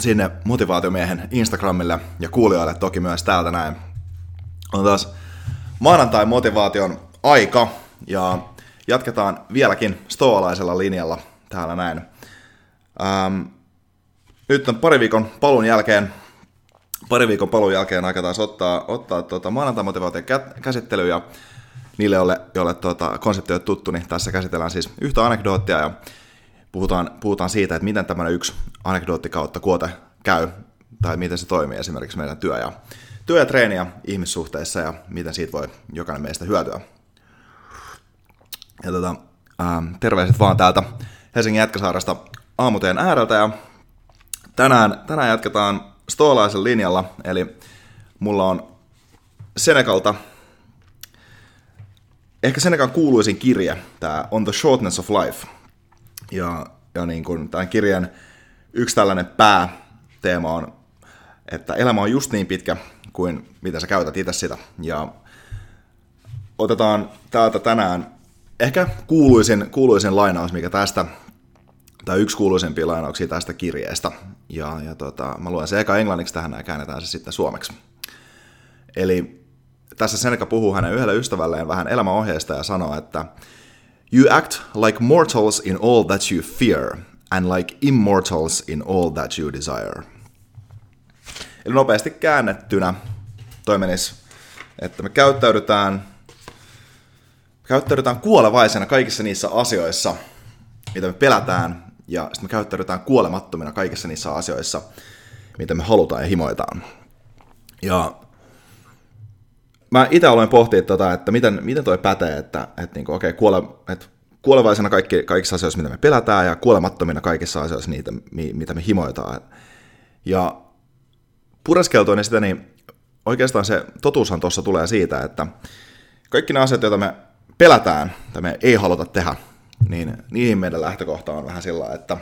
sinne motivaatiomiehen Instagramille ja kuulijoille toki myös täältä näin. On taas maanantai motivaation aika ja jatketaan vieläkin stoalaisella linjalla täällä näin. Ähm, nyt on pari viikon palun jälkeen, pari viikon palun jälkeen aika taas ottaa, ottaa tuota maanantai motivaation käsittely ja niille, joille, joille tuota, konsepti on tuttu, niin tässä käsitellään siis yhtä anekdoottia ja puhutaan, puhutaan siitä, että miten tämmöinen yksi anekdootti kautta kuote käy, tai miten se toimii esimerkiksi meidän työ- ja, työ- ja treeni- ja ihmissuhteissa, ja miten siitä voi jokainen meistä hyötyä. Ja tota, ähm, terveiset vaan täältä Helsingin Jätkäsaaresta aamuteen ääreltä, ja tänään, tänään jatketaan stoalaisen linjalla, eli mulla on Senegalta ehkä Senekan kuuluisin kirje, tämä On the Shortness of Life – ja, ja niin kuin tämän kirjan yksi tällainen pääteema on, että elämä on just niin pitkä kuin mitä sä käytät itse sitä. Ja otetaan täältä tänään ehkä kuuluisin, kuuluisin lainaus, mikä tästä, tai yksi kuuluisimpia lainauksia tästä kirjeestä. Ja, ja tota, mä luen se eka englanniksi tähän ja käännetään se sitten suomeksi. Eli tässä Seneca puhuu hänen yhdelle ystävälleen vähän elämäohjeesta ja sanoo, että You act like mortals in all that you fear, and like immortals in all that you desire. Eli nopeasti käännettynä toi menisi, että me käyttäydytään, käyttäydytään kuolevaisena kaikissa niissä asioissa, mitä me pelätään, ja sitten me käyttäydytään kuolemattomina kaikissa niissä asioissa, mitä me halutaan ja himoitaan. Ja mä itse aloin pohtia tota, että miten, miten toi pätee, että, että niinku, okei, okay, kuole, että kuolevaisena kaikki, kaikissa asioissa, mitä me pelätään, ja kuolemattomina kaikissa asioissa, niitä, mitä me himoitaan. Ja pureskeltuinen sitä, niin oikeastaan se totuushan tuossa tulee siitä, että kaikki ne asiat, joita me pelätään tai me ei haluta tehdä, niin niihin meidän lähtökohta on vähän sillä, että,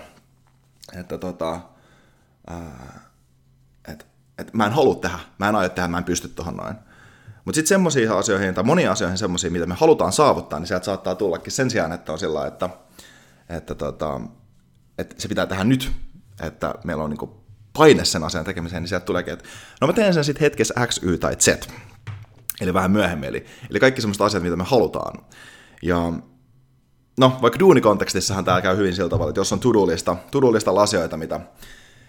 että tota, ää, et, et mä en halua tehdä, mä en aio tehdä, mä en pysty tuohon noin. Mutta sitten semmoisiin asioihin, tai moniin asioihin semmoisiin, mitä me halutaan saavuttaa, niin sieltä saattaa tullakin sen sijaan, että on sillä että, että, tota, että se pitää tehdä nyt, että meillä on niinku paine sen asian tekemiseen, niin sieltä tuleekin, että no mä teen sen sitten hetkessä X, Y tai Z. Eli vähän myöhemmin. Eli, eli kaikki semmoista asiat, mitä me halutaan. Ja no, vaikka duunikontekstissahan tämä käy hyvin sillä tavalla, että jos on to-do-lista, to-do-lista asioita, mitä,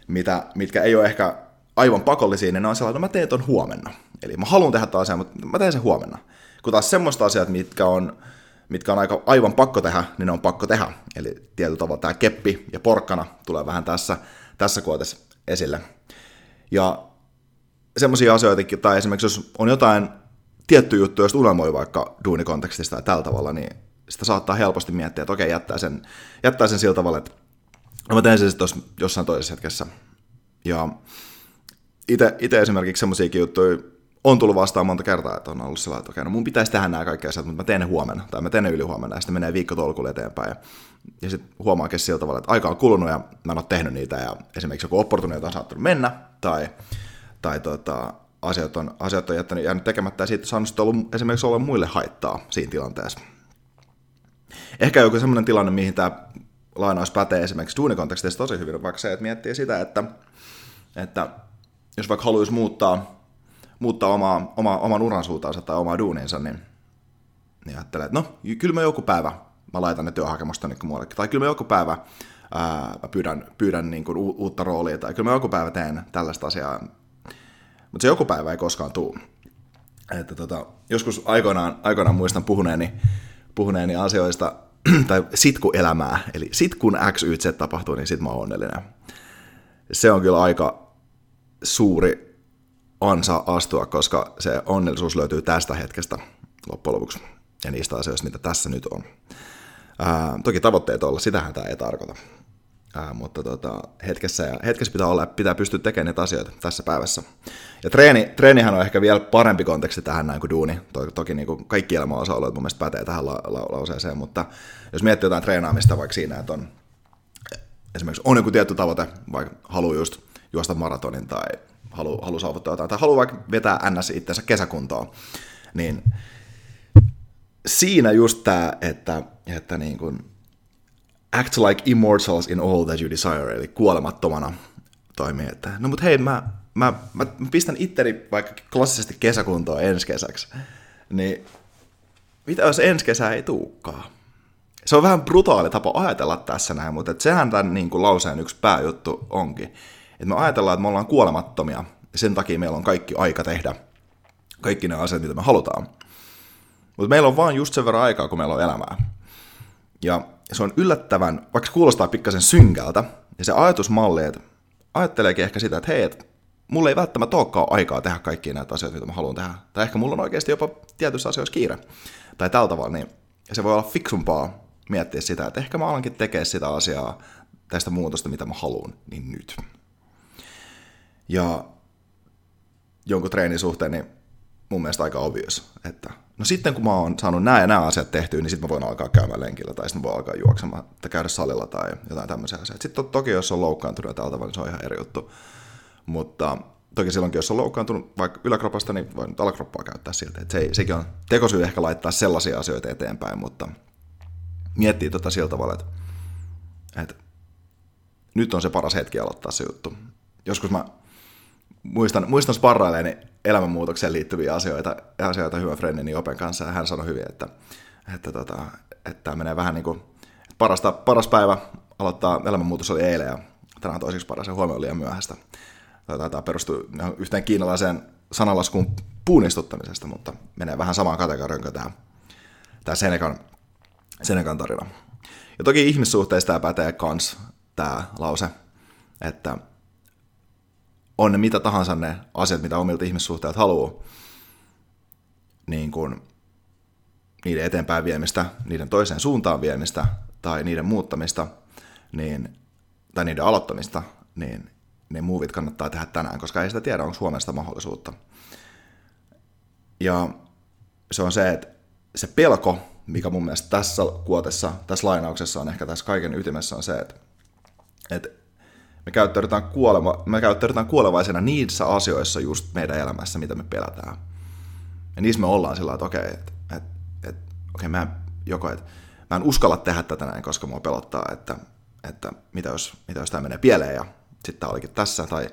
mitä, mitkä ei ole ehkä aivan pakollisia, niin ne on sellainen, että no mä teen ton huomenna. Eli mä haluan tehdä tämän asian, mutta mä teen sen huomenna. Kun taas semmoista asiat, mitkä on, mitkä on aika, aivan pakko tehdä, niin ne on pakko tehdä. Eli tietyllä tavalla tämä keppi ja porkkana tulee vähän tässä, tässä kuotessa esille. Ja semmoisia asioita, tai esimerkiksi jos on jotain tietty juttu, jos unelmoi vaikka duunikontekstista tai tällä tavalla, niin sitä saattaa helposti miettiä, että okei, jättää sen, jättää sen sillä tavalla, että no mä teen sen sitten jossain toisessa hetkessä. Ja itse esimerkiksi semmoisiakin juttuja on tullut vastaan monta kertaa, että on ollut sellainen, että okei, no mun pitäisi tehdä nämä kaikki asiat, mutta mä teen ne huomenna, tai mä teen ne yli huomenna, ja sitten menee viikko tolkulle eteenpäin, ja, ja sitten huomaakin sillä tavalla, että aika on kulunut, ja mä en ole tehnyt niitä, ja esimerkiksi joku opportunity on saattanut mennä, tai, tai tota, asiat on, asiat on jättänyt, jäänyt tekemättä, ja siitä saanut ollut esimerkiksi olla muille haittaa siinä tilanteessa. Ehkä joku semmoinen tilanne, mihin tämä lainaus pätee esimerkiksi duunikontekstissa tosi hyvin, vaikka se, että miettii sitä, että, että jos vaikka haluaisi muuttaa, muuttaa omaa, oma, oman uran suuntaansa tai omaa duuninsa, niin, niin ajattelee, että no, kyllä mä joku päivä mä laitan ne työhakemusta niin muuallekin. Tai kyllä mä joku päivä ää, mä pyydän, pyydän niin kuin u- uutta roolia, tai kyllä mä joku päivä teen tällaista asiaa. Mutta se joku päivä ei koskaan tule. Että tota, joskus aikoinaan, aikoinaan muistan puhuneeni, puhuneeni asioista, tai sitkuelämää, eli sit kun X, Y, Z tapahtuu, niin sit mä oon onnellinen. Se on kyllä aika suuri ansa astua, koska se onnellisuus löytyy tästä hetkestä loppujen lopuksi ja niistä asioista, mitä tässä nyt on. Ää, toki tavoitteet olla, sitähän tämä ei tarkoita. Ää, mutta tota, hetkessä, ja, hetkessä pitää olla, pitää pystyä tekemään niitä asioita tässä päivässä. Ja treeni, treenihän on ehkä vielä parempi konteksti tähän näin kuin duuni. Toki, toki niin kuin kaikki elämän osa-alueet mun mielestä pätee tähän la, la, lauseeseen, mutta jos miettii jotain treenaamista vaikka siinä, että on esimerkiksi on joku tietty tavoite, vaikka haluaa just juosta maratonin tai haluaa halu saavuttaa jotain, tai haluaa vaikka vetää NS itsensä kesäkuntoon, niin siinä just tämä, että, että niin kuin act like immortals in all that you desire, eli kuolemattomana toimii. Että, no mut hei, mä, mä, mä, mä pistän itteni vaikka klassisesti kesäkuntoon ensi kesäksi, niin mitä jos ensi kesä ei tuukkaa? Se on vähän brutaali tapa ajatella tässä näin, mutta sehän tämän niin kuin lauseen yksi pääjuttu onkin. Että me ajatellaan, että me ollaan kuolemattomia, ja sen takia meillä on kaikki aika tehdä kaikki ne asiat, mitä me halutaan. Mutta meillä on vaan just sen verran aikaa, kun meillä on elämää. Ja se on yllättävän, vaikka kuulostaa pikkasen synkältä, ja se ajatusmalli, että ajatteleekin ehkä sitä, että hei, että mulla ei välttämättä olekaan aikaa tehdä kaikkia näitä asioita, mitä mä haluan tehdä. Tai ehkä mulla on oikeasti jopa tietyissä asioissa kiire. Tai tällä tavalla, niin se voi olla fiksumpaa miettiä sitä, että ehkä mä alankin tekemään sitä asiaa, tästä muutosta, mitä mä haluan, niin nyt. Ja jonkun treenin suhteen, niin mun mielestä aika obvious, että no sitten kun mä oon saanut nämä ja nämä asiat tehtyä, niin sitten mä voin alkaa käymään lenkillä, tai sitten mä voin alkaa juoksemaan, tai käydä salilla tai jotain tämmöisiä asioita. Sitten to- toki, jos on loukkaantunut ja tältä niin se on ihan eri juttu. Mutta toki silloinkin, jos on loukkaantunut vaikka yläkropasta, niin voi nyt alakroppaa käyttää siltä. Että se, sekin on tekosyy ehkä laittaa sellaisia asioita eteenpäin, mutta miettii tota sillä tavalla, että, että nyt on se paras hetki aloittaa se juttu. Joskus mä muistan, muistan sparraileeni elämänmuutokseen liittyviä asioita, asioita hyvän friendini Open kanssa, ja hän sanoi hyvin, että, että, tota, että tämä menee vähän niin kuin, parasta, paras päivä aloittaa elämänmuutos oli eilen, ja tänään toiseksi paras, ja huomio oli liian myöhäistä. Tämä perustuu yhteen kiinalaiseen sanalaskuun puunistuttamisesta, mutta menee vähän samaan kategoriaan kuin tämä, tämä Senekan, Senekan tarina. Ja toki ihmissuhteista pätee kans tämä lause, että on ne mitä tahansa ne asiat, mitä omilta ihmissuhteilta haluaa, niin kuin niiden eteenpäin viemistä, niiden toiseen suuntaan viemistä tai niiden muuttamista, niin, tai niiden aloittamista, niin ne muuvit kannattaa tehdä tänään, koska ei sitä tiedä, onko Suomesta mahdollisuutta. Ja se on se, että se pelko, mikä mun mielestä tässä kuotessa, tässä lainauksessa on ehkä tässä kaiken ytimessä, on se, että, että me käyttäydytään, kuolema, me käyttäydytään kuolevaisena niissä asioissa just meidän elämässä, mitä me pelätään. Ja niissä me ollaan sillä että okei, että et, et, okei, mä, joko, että mä en uskalla tehdä tätä näin, koska mua pelottaa, että, että mitä, jos, mitä jos tämä menee pieleen ja sitten tämä olikin tässä, tai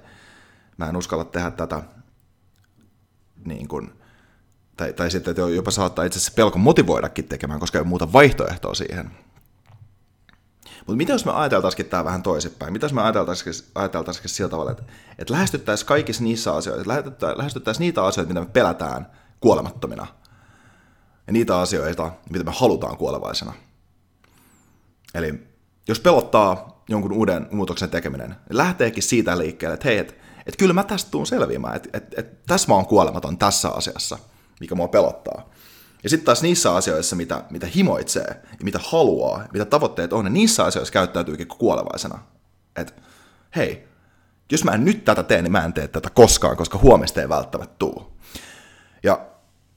mä en uskalla tehdä tätä, niin kuin, tai, tai sitten, että jopa saattaa itse asiassa pelko motivoidakin tekemään, koska ei ole muuta vaihtoehtoa siihen. Mutta mitä jos me ajateltaisikin tämä vähän toisinpäin? Mitä jos me ajateltaisikin, ajateltaisikin sillä tavalla, että, että lähestyttäisiin kaikissa niissä asioissa, että lähestyttäisiin niitä asioita, mitä me pelätään kuolemattomina, ja niitä asioita, mitä me halutaan kuolevaisena. Eli jos pelottaa jonkun uuden muutoksen tekeminen, niin lähteekin siitä liikkeelle, että hei, että et kyllä mä tästä tuun selviämään, että et, et, tässä mä oon kuolematon tässä asiassa, mikä mua pelottaa. Ja sitten taas niissä asioissa, mitä, mitä himoitsee ja mitä haluaa, mitä tavoitteet on, niin niissä asioissa käyttäytyykin kuolevaisena. Että hei, jos mä en nyt tätä tee, niin mä en tee tätä koskaan, koska huomista ei välttämättä tuu. Ja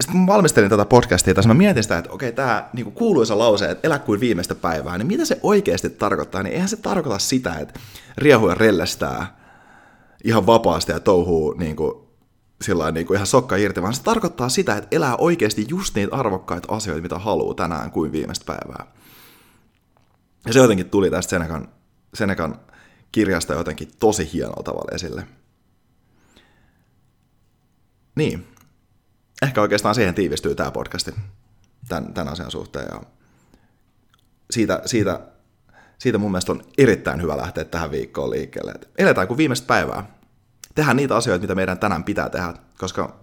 sitten kun valmistelin tätä podcastia, tässä mä mietin sitä, että okei, tämä niin kuuluisa lause, että elä kuin viimeistä päivää, niin mitä se oikeasti tarkoittaa? Niin eihän se tarkoita sitä, että riehu ja rellestää ihan vapaasti ja touhuu niin kuin sillä niin kuin ihan sokka irti, vaan se tarkoittaa sitä, että elää oikeasti just niitä arvokkaita asioita, mitä haluaa tänään kuin viimeistä päivää. Ja se jotenkin tuli tästä Senekan, Senekan kirjasta jotenkin tosi hienolla tavalla esille. Niin. Ehkä oikeastaan siihen tiivistyy tämä podcasti tämän, tämän asian suhteen. Ja siitä, siitä, siitä mun mielestä on erittäin hyvä lähteä tähän viikkoon liikkeelle. Et eletään kuin viimeistä päivää. Tehdään niitä asioita, mitä meidän tänään pitää tehdä, koska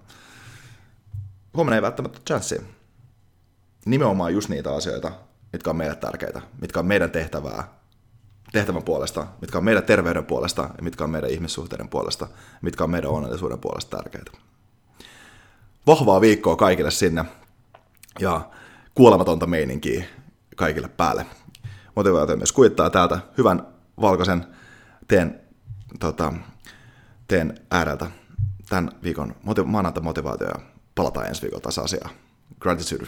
huomenna ei välttämättä chanssi. Nimenomaan just niitä asioita, mitkä on meille tärkeitä, mitkä on meidän tehtävää, tehtävän puolesta, mitkä on meidän terveyden puolesta ja mitkä on meidän ihmissuhteiden puolesta, mitkä on meidän onnellisuuden puolesta tärkeitä. Vahvaa viikkoa kaikille sinne ja kuolematonta meininkiä kaikille päälle. Motivaatio myös kuittaa täältä hyvän valkoisen teen, tota, teen ääreltä tämän viikon motiv- maanantai motivaatio ja palataan ensi viikolla taas asiaan. Gratitude.